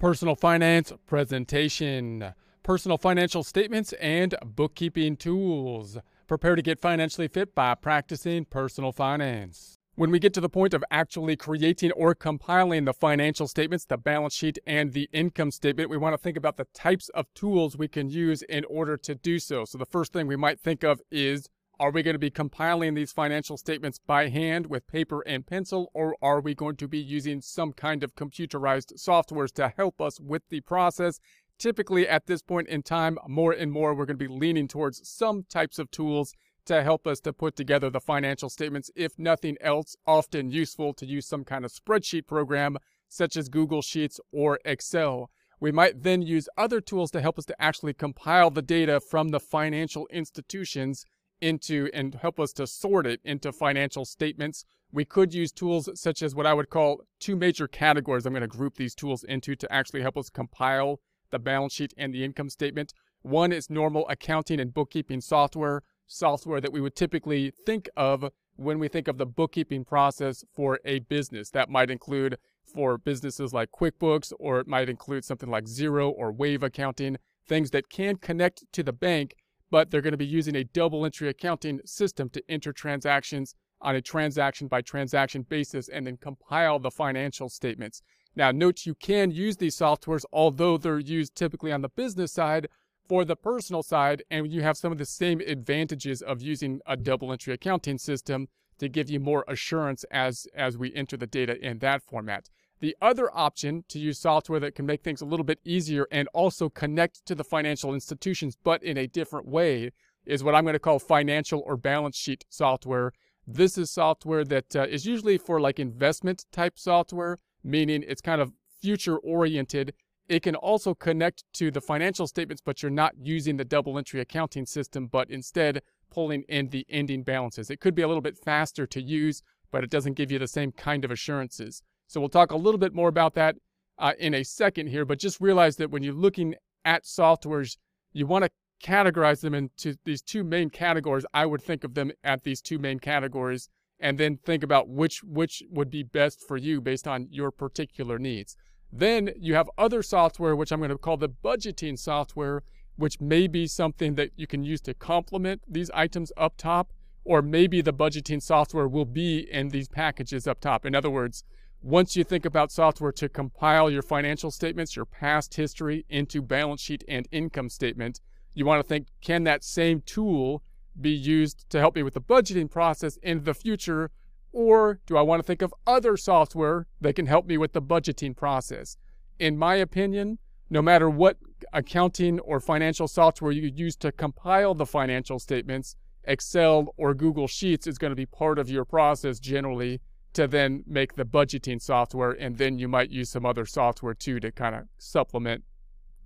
Personal finance presentation, personal financial statements, and bookkeeping tools. Prepare to get financially fit by practicing personal finance. When we get to the point of actually creating or compiling the financial statements, the balance sheet, and the income statement, we want to think about the types of tools we can use in order to do so. So, the first thing we might think of is are we going to be compiling these financial statements by hand with paper and pencil, or are we going to be using some kind of computerized softwares to help us with the process? Typically, at this point in time, more and more, we're going to be leaning towards some types of tools to help us to put together the financial statements. If nothing else, often useful to use some kind of spreadsheet program such as Google Sheets or Excel. We might then use other tools to help us to actually compile the data from the financial institutions into and help us to sort it into financial statements. We could use tools such as what I would call two major categories. I'm going to group these tools into to actually help us compile the balance sheet and the income statement. One is normal accounting and bookkeeping software, software that we would typically think of when we think of the bookkeeping process for a business. That might include for businesses like QuickBooks, or it might include something like Xero or Wave accounting, things that can connect to the bank but they're going to be using a double entry accounting system to enter transactions on a transaction by transaction basis and then compile the financial statements. Now, note you can use these softwares, although they're used typically on the business side for the personal side, and you have some of the same advantages of using a double entry accounting system to give you more assurance as, as we enter the data in that format. The other option to use software that can make things a little bit easier and also connect to the financial institutions, but in a different way, is what I'm going to call financial or balance sheet software. This is software that uh, is usually for like investment type software, meaning it's kind of future oriented. It can also connect to the financial statements, but you're not using the double entry accounting system, but instead pulling in the ending balances. It could be a little bit faster to use, but it doesn't give you the same kind of assurances. So we'll talk a little bit more about that uh, in a second here, but just realize that when you're looking at softwares, you want to categorize them into these two main categories. I would think of them at these two main categories and then think about which which would be best for you based on your particular needs. Then you have other software, which I'm going to call the budgeting software, which may be something that you can use to complement these items up top, or maybe the budgeting software will be in these packages up top. In other words, once you think about software to compile your financial statements, your past history into balance sheet and income statement, you want to think can that same tool be used to help me with the budgeting process in the future? Or do I want to think of other software that can help me with the budgeting process? In my opinion, no matter what accounting or financial software you use to compile the financial statements, Excel or Google Sheets is going to be part of your process generally to then make the budgeting software, and then you might use some other software too to kind of supplement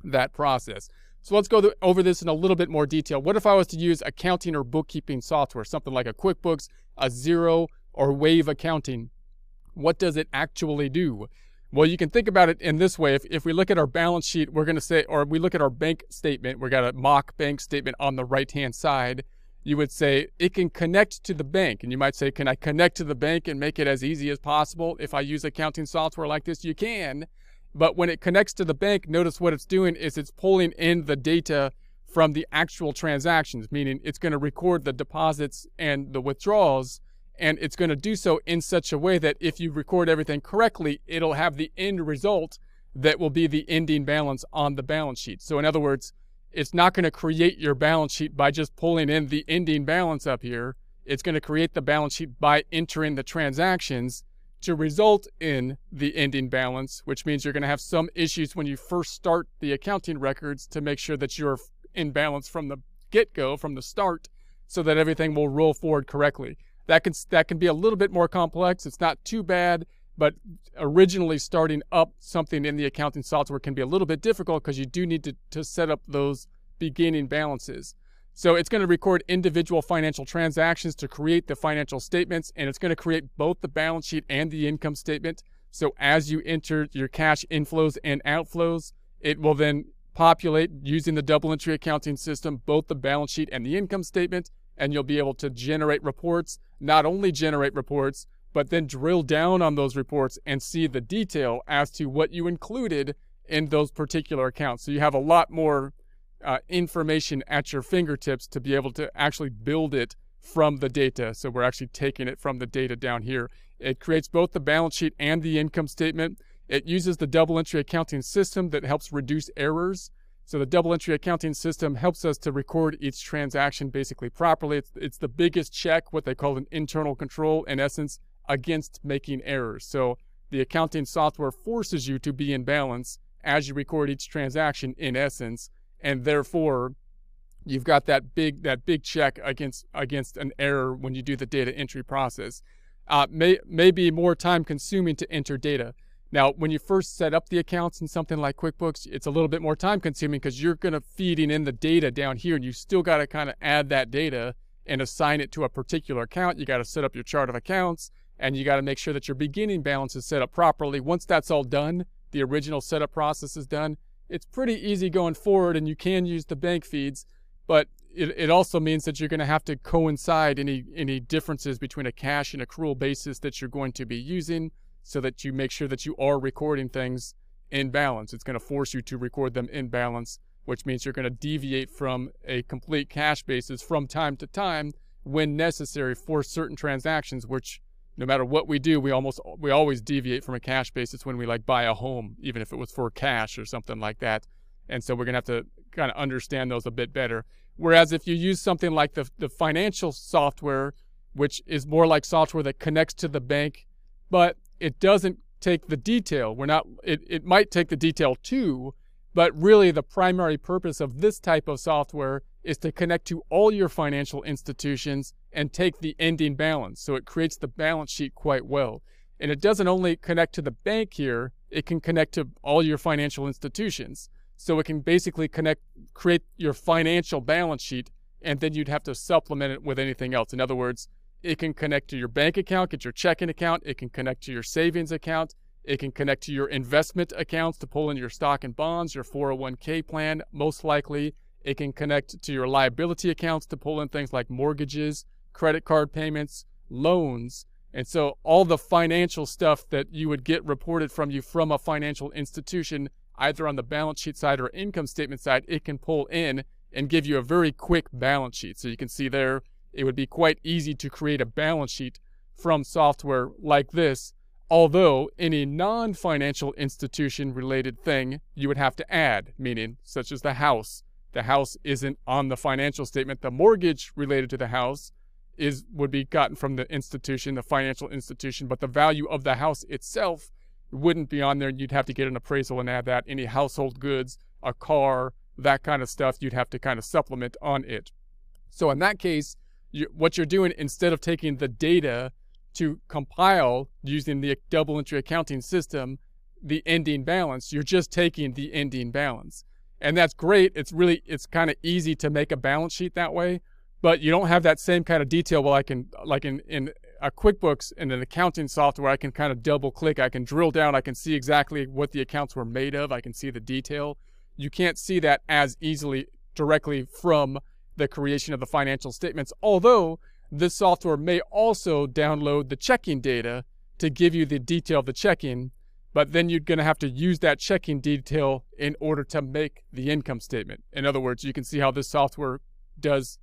that process. So let's go over this in a little bit more detail. What if I was to use accounting or bookkeeping software, something like a QuickBooks, a Xero, or Wave accounting? What does it actually do? Well, you can think about it in this way. If, if we look at our balance sheet, we're going to say, or we look at our bank statement, we got a mock bank statement on the right hand side you would say it can connect to the bank. And you might say, can I connect to the bank and make it as easy as possible? If I use accounting software like this, you can. But when it connects to the bank, notice what it's doing is it's pulling in the data from the actual transactions, meaning it's going to record the deposits and the withdrawals. And it's going to do so in such a way that if you record everything correctly, it'll have the end result that will be the ending balance on the balance sheet. So, in other words, it's not going to create your balance sheet by just pulling in the ending balance up here. It's going to create the balance sheet by entering the transactions to result in the ending balance, which means you're going to have some issues when you first start the accounting records to make sure that you're in balance from the get go, from the start, so that everything will roll forward correctly. That can, that can be a little bit more complex. It's not too bad but originally starting up something in the accounting software can be a little bit difficult because you do need to, to set up those beginning balances. So it's going to record individual financial transactions to create the financial statements, and it's going to create both the balance sheet and the income statement. So as you enter your cash inflows and outflows, it will then populate using the double entry accounting system, both the balance sheet and the income statement, and you'll be able to generate reports, not only generate reports, but then drill down on those reports and see the detail as to what you included in those particular accounts. So you have a lot more uh, information at your fingertips to be able to actually build it from the data. So we're actually taking it from the data down here. It creates both the balance sheet and the income statement. It uses the double entry accounting system that helps reduce errors. So the double entry accounting system helps us to record each transaction basically properly. It's, it's the biggest check, what they call an internal control, in essence, against making errors. So the accounting software forces you to be in balance as you record each transaction in essence, and therefore you've got that big that big check against against an error when you do the data entry process. Uh, may may be more time consuming to enter data. Now, when you first set up the accounts in something like QuickBooks, it's a little bit more time consuming because you're going to feeding in the data down here, and you still got to kind of add that data and assign it to a particular account. You got to set up your chart of accounts, and you got to make sure that your beginning balance is set up properly. Once that's all done, the original setup process is done. It's pretty easy going forward, and you can use the bank feeds, but it, it also means that you're going to have to coincide any any differences between a cash and accrual basis that you're going to be using so that you make sure that you are recording things in balance. It's going to force you to record them in balance, which means you're going to deviate from a complete cash basis from time to time when necessary for certain transactions, which no matter what we do, we almost we always deviate from a cash basis when we like buy a home, even if it was for cash or something like that. And so we're gonna have to kind of understand those a bit better. Whereas if you use something like the the financial software, which is more like software that connects to the bank, but it doesn't take the detail. We're not it, it might take the detail too, but really the primary purpose of this type of software is to connect to all your financial institutions and take the ending balance. So it creates the balance sheet quite well. And it doesn't only connect to the bank here, it can connect to all your financial institutions. So it can basically connect, create your financial balance sheet, and then you'd have to supplement it with anything else. In other words, it can connect to your bank account, get your checking account, it can connect to your savings account, it can connect to your investment accounts to pull in your stock and bonds, your 401k plan, most likely. It can connect to your liability accounts to pull in things like mortgages, credit card payments, loans. And so all the financial stuff that you would get reported from you from a financial institution, either on the balance sheet side or income statement side, it can pull in and give you a very quick balance sheet. So you can see there, it would be quite easy to create a balance sheet from software like this. Although any non financial institution related thing you would have to add, meaning such as the house, the house isn't on the financial statement. The mortgage related to the house is would be gotten from the institution, the financial institution, but the value of the house itself wouldn't be on there. You'd have to get an appraisal and add that. Any household goods, a car, that kind of stuff, you'd have to kind of supplement on it. So in that case, you, what you're doing instead of taking the data to compile using the double entry accounting system, the ending balance, you're just taking the ending balance and that's great. It's really it's kind of easy to make a balance sheet that way, but you don't have that same kind of detail. Well, I can like in in a QuickBooks in an accounting software, I can kind of double click. I can drill down. I can see exactly what the accounts were made of. I can see the detail. You can't see that as easily directly from the creation of the financial statements. Although this software may also download the checking data to give you the detail of the checking but then you're going to have to use that checking detail in order to make the income statement. In other words, you can see how this software does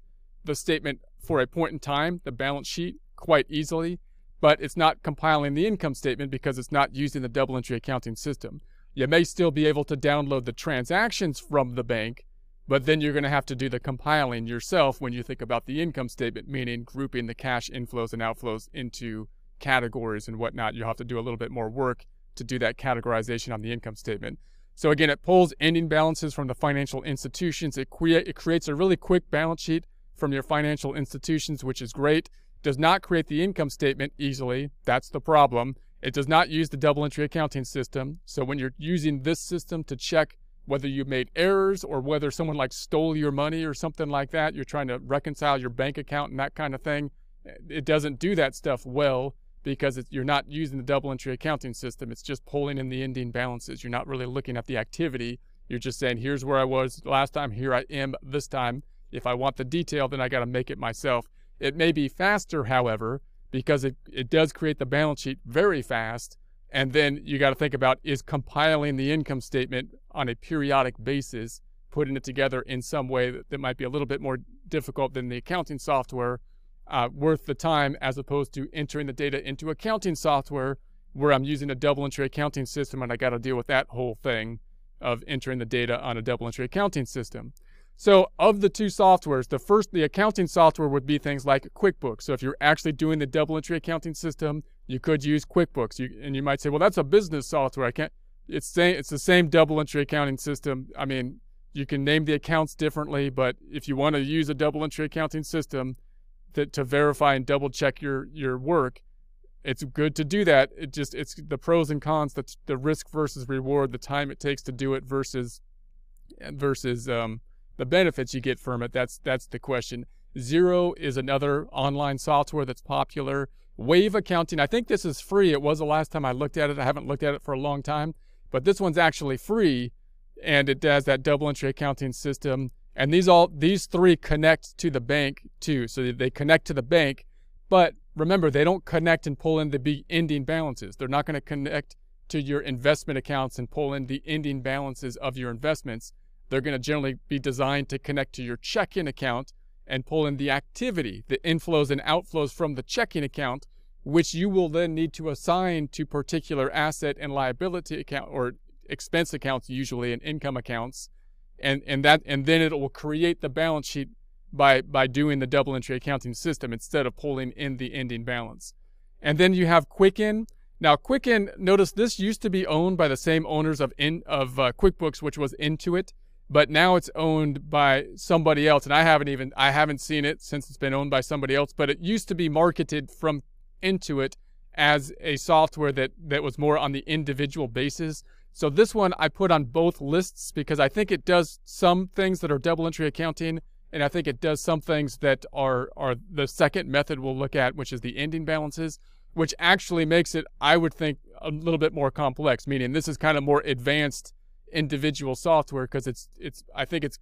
the statement for a point in time, the balance sheet, quite easily, but it's not compiling the income statement because it's not using the double entry accounting system. You may still be able to download the transactions from the bank, but then you're going to have to do the compiling yourself when you think about the income statement, meaning grouping the cash inflows and outflows into categories and whatnot. You'll have to do a little bit more work to do that categorization on the income statement. So again, it pulls ending balances from the financial institutions. It, crea- it creates a really quick balance sheet from your financial institutions, which is great. Does not create the income statement easily. That's the problem. It does not use the double entry accounting system. So when you're using this system to check whether you made errors or whether someone like stole your money or something like that, you're trying to reconcile your bank account and that kind of thing. Eh, it doesn't do that stuff well because you're not using the double entry accounting system. It's just pulling in the ending balances. You're not really looking at the activity. You're just saying, here's where I was last time, here I am this time. If I want the detail, then I got to make it myself. It may be faster, however, because it, it does create the balance sheet very fast And then you got to think about is compiling the income statement on a periodic basis, putting it together in some way that, that might be a little bit more difficult than the accounting software, uh, worth the time as opposed to entering the data into accounting software where I'm using a double entry accounting system and I got to deal with that whole thing of entering the data on a double entry accounting system. So, of the two softwares, the first, the accounting software would be things like QuickBooks. So, if you're actually doing the double entry accounting system, you could use QuickBooks. You, and you might say, well, that's a business software. I can't. It's same. It's the same double entry accounting system. I mean, you can name the accounts differently, but if you want to use a double entry accounting system that to verify and double check your your work, it's good to do that. It just it's the pros and cons, the the risk versus reward, the time it takes to do it versus versus um, the benefits you get from it. That's that's the question. Xero is another online software that's popular. Wave Accounting, I think this is free. It was the last time I looked at it. I haven't looked at it for a long time, but this one's actually free, and it does that double entry accounting system. And these all these three connect to the bank too. So they connect to the bank, but remember, they don't connect and pull in the ending balances. They're not going to connect to your investment accounts and pull in the ending balances of your investments. They're going to generally be designed to connect to your checking account and pull in the activity, the inflows and outflows from the checking account, which you will then need to assign to particular asset and liability account or expense accounts usually and income accounts. And, and that and then it will create the balance sheet by by doing the double entry accounting system instead of pulling in the ending balance. And then you have Quicken. Now Quicken, notice this used to be owned by the same owners of in of uh, QuickBooks, which was Intuit, but now it's owned by somebody else. And I haven't even I haven't seen it since it's been owned by somebody else. But it used to be marketed from Intuit as a software that that was more on the individual basis. So this one I put on both lists because I think it does some things that are double entry accounting and I think it does some things that are are the second method we'll look at, which is the ending balances, which actually makes it, I would think, a little bit more complex. Meaning this is kind of more advanced individual software because it's it's I think it's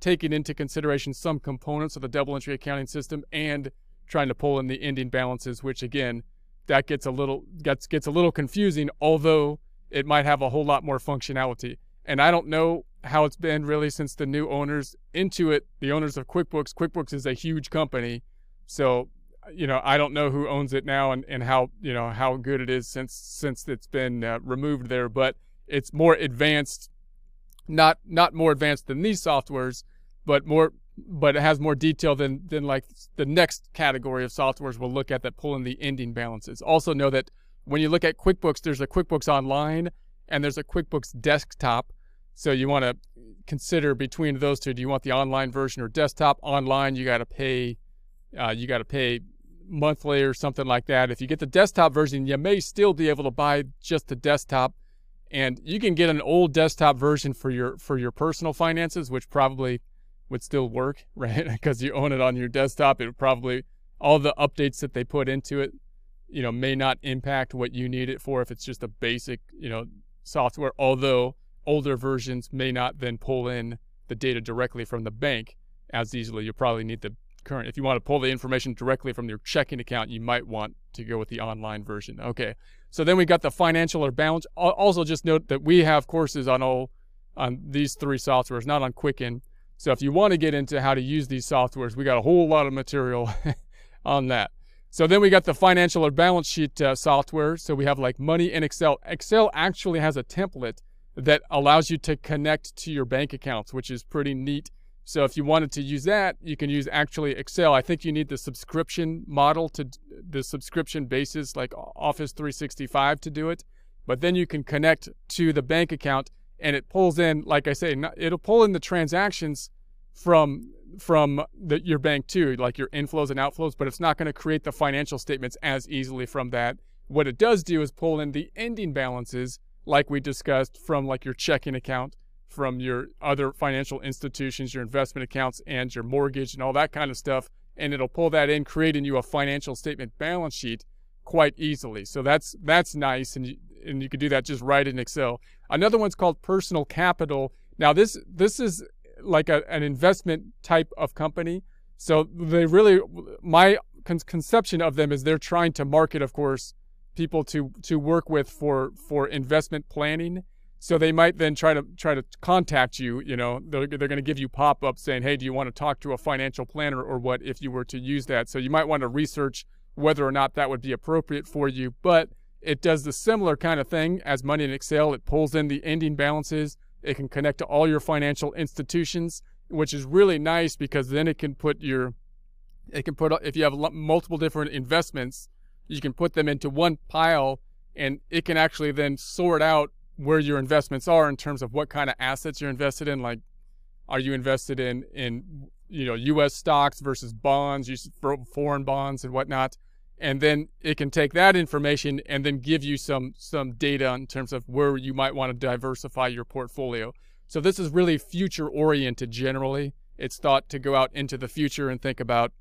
taking into consideration some components of the double entry accounting system and trying to pull in the ending balances, which again, that gets a little gets gets a little confusing, although it might have a whole lot more functionality. And I don't know how it's been really since the new owners Intuit, the owners of QuickBooks. QuickBooks is a huge company, so you know I don't know who owns it now and, and how you know how good it is since since it's been uh, removed there. But it's more advanced, not not more advanced than these softwares, but more but it has more detail than than like the next category of softwares we'll look at that pull in the ending balances. Also know that when you look at QuickBooks, there's a QuickBooks Online and there's a QuickBooks Desktop so you want to consider between those two. Do you want the online version or desktop? Online, you got to pay. Uh, you got to pay monthly or something like that. If you get the desktop version, you may still be able to buy just the desktop, and you can get an old desktop version for your for your personal finances, which probably would still work, right? because you own it on your desktop. It probably all the updates that they put into it, you know, may not impact what you need it for if it's just a basic, you know, software. Although older versions may not then pull in the data directly from the bank as easily. You probably need the current. If you want to pull the information directly from your checking account, you might want to go with the online version. Okay. So then we got the financial or balance. Also, just note that we have courses on all on these three softwares, not on Quicken. So if you want to get into how to use these softwares, we got a whole lot of material on that. So then we got the financial or balance sheet uh, software. So we have like money in Excel. Excel actually has a template that allows you to connect to your bank accounts, which is pretty neat. So if you wanted to use that, you can use actually Excel. I think you need the subscription model to the subscription basis like Office 365 to do it. But then you can connect to the bank account and it pulls in, like I say, it'll pull in the transactions from from the, your bank too, like your inflows and outflows, but it's not going to create the financial statements as easily from that. What it does do is pull in the ending balances like we discussed, from like your checking account, from your other financial institutions, your investment accounts, and your mortgage and all that kind of stuff. And it'll pull that in, creating you a financial statement balance sheet quite easily. So that's that's nice, and you, and you can do that just right in Excel. Another one's called Personal Capital. Now this this is like a, an investment type of company. So they really my con- conception of them is they're trying to market, of course, people to to work with for for investment planning. So they might then try to try to contact you. You know, they're they're going to give you pop ups saying, "Hey, do you want to talk to a financial planner or what?" If you were to use that, so you might want to research whether or not that would be appropriate for you. But it does the similar kind of thing as Money in Excel. It pulls in the ending balances. It can connect to all your financial institutions, which is really nice because then it can put your it can put if you have multiple different investments, you can put them into one pile and it can actually then sort out where your investments are in terms of what kind of assets you're invested in like are you invested in in you know US stocks versus bonds, foreign bonds and whatnot and then it can take that information and then give you some some data in terms of where you might want to diversify your portfolio. So this is really future oriented generally. It's thought to go out into the future and think about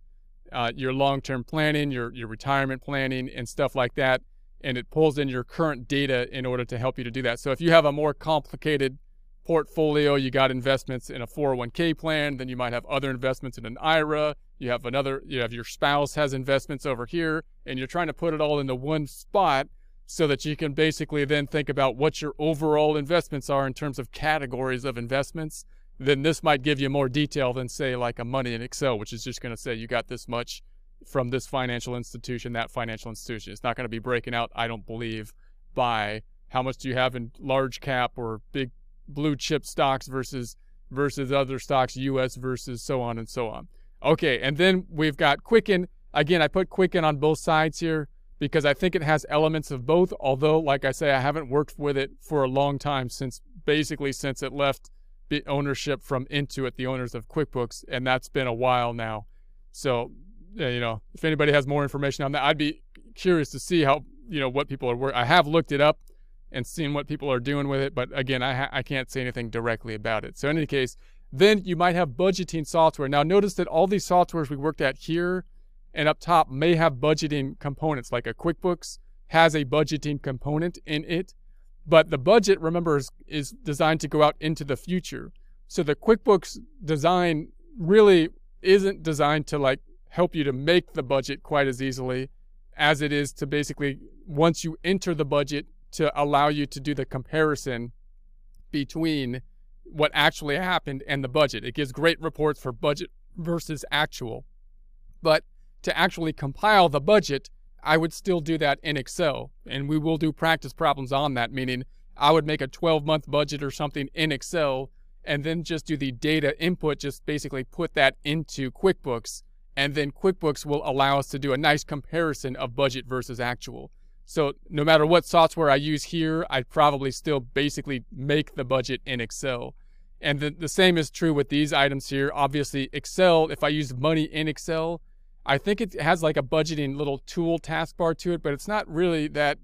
uh, your long-term planning, your your retirement planning, and stuff like that. And it pulls in your current data in order to help you to do that. So if you have a more complicated portfolio, you got investments in a 401k plan, then you might have other investments in an IRA. You have another, you have your spouse has investments over here, and you're trying to put it all into one spot so that you can basically then think about what your overall investments are in terms of categories of investments. Then this might give you more detail than say like a money in Excel, which is just going to say you got this much from this financial institution, that financial institution. It's not going to be breaking out, I don't believe, by how much do you have in large cap or big blue chip stocks versus versus other stocks, US versus so on and so on. Okay, and then we've got Quicken. Again, I put Quicken on both sides here because I think it has elements of both, although like I say I haven't worked with it for a long time since basically since it left the ownership from Intuit, the owners of QuickBooks, and that's been a while now. So, you know, if anybody has more information on that, I'd be curious to see how, you know, what people are working. I have looked it up and seen what people are doing with it. But again, I, ha- I can't say anything directly about it. So in any case, then you might have budgeting software. Now notice that all these softwares we worked at here and up top may have budgeting components, like a QuickBooks has a budgeting component in it. But the budget, remember, is, is designed to go out into the future. So the QuickBooks design really isn't designed to like help you to make the budget quite as easily as it is to basically once you enter the budget to allow you to do the comparison between what actually happened and the budget. It gives great reports for budget versus actual. But to actually compile the budget, I would still do that in Excel. And we will do practice problems on that, meaning I would make a 12 month budget or something in Excel and then just do the data input, just basically put that into QuickBooks. And then QuickBooks will allow us to do a nice comparison of budget versus actual. So no matter what software I use here, I'd probably still basically make the budget in Excel. And the, the same is true with these items here. Obviously, Excel, if I use money in Excel, I think it has like a budgeting little tool taskbar to it, but it's not really that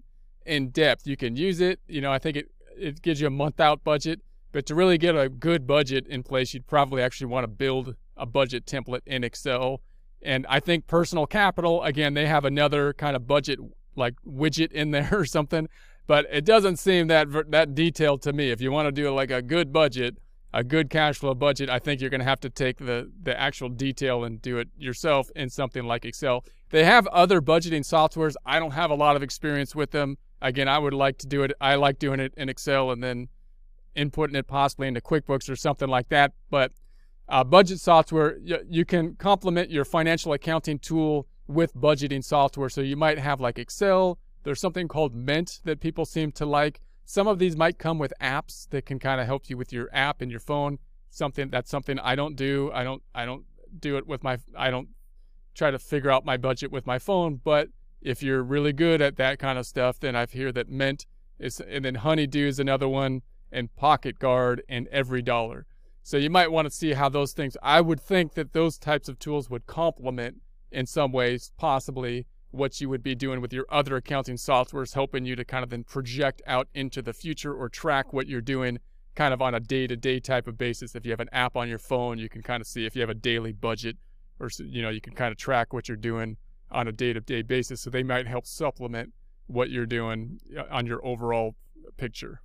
in depth. You can use it. You know, I think it, it gives you a month out budget, but to really get a good budget in place, you'd probably actually want to build a budget template in Excel. And I think Personal Capital, again, they have another kind of budget like widget in there or something. But it doesn't seem that that detailed to me. If you want to do like a good budget, a good cash flow budget, I think you're going to have to take the the actual detail and do it yourself in something like Excel. They have other budgeting softwares. I don't have a lot of experience with them. Again, I would like to do it. I like doing it in Excel and then inputting it possibly into QuickBooks or something like that. But uh, budget software, you, you can complement your financial accounting tool with budgeting software. So you might have like Excel. There's something called Mint that people seem to like. Some of these might come with apps that can kind of help you with your app and your phone. Something that's something I don't do. I don't I don't do it with my I don't try to figure out my budget with my phone, but if you're really good at that kind of stuff, then I've heard that Mint is and then Honeydue is another one and Pocket Guard and EveryDollar. So you might want to see how those things I would think that those types of tools would complement in some ways, possibly what you would be doing with your other accounting softwares, helping you to kind of then project out into the future or track what you're doing kind of on a day to day type of basis. If you have an app on your phone, you can kind of see if you have a daily budget or, you know, you can kind of track what you're doing on a day to day basis. So they might help supplement what you're doing uh, on your overall picture.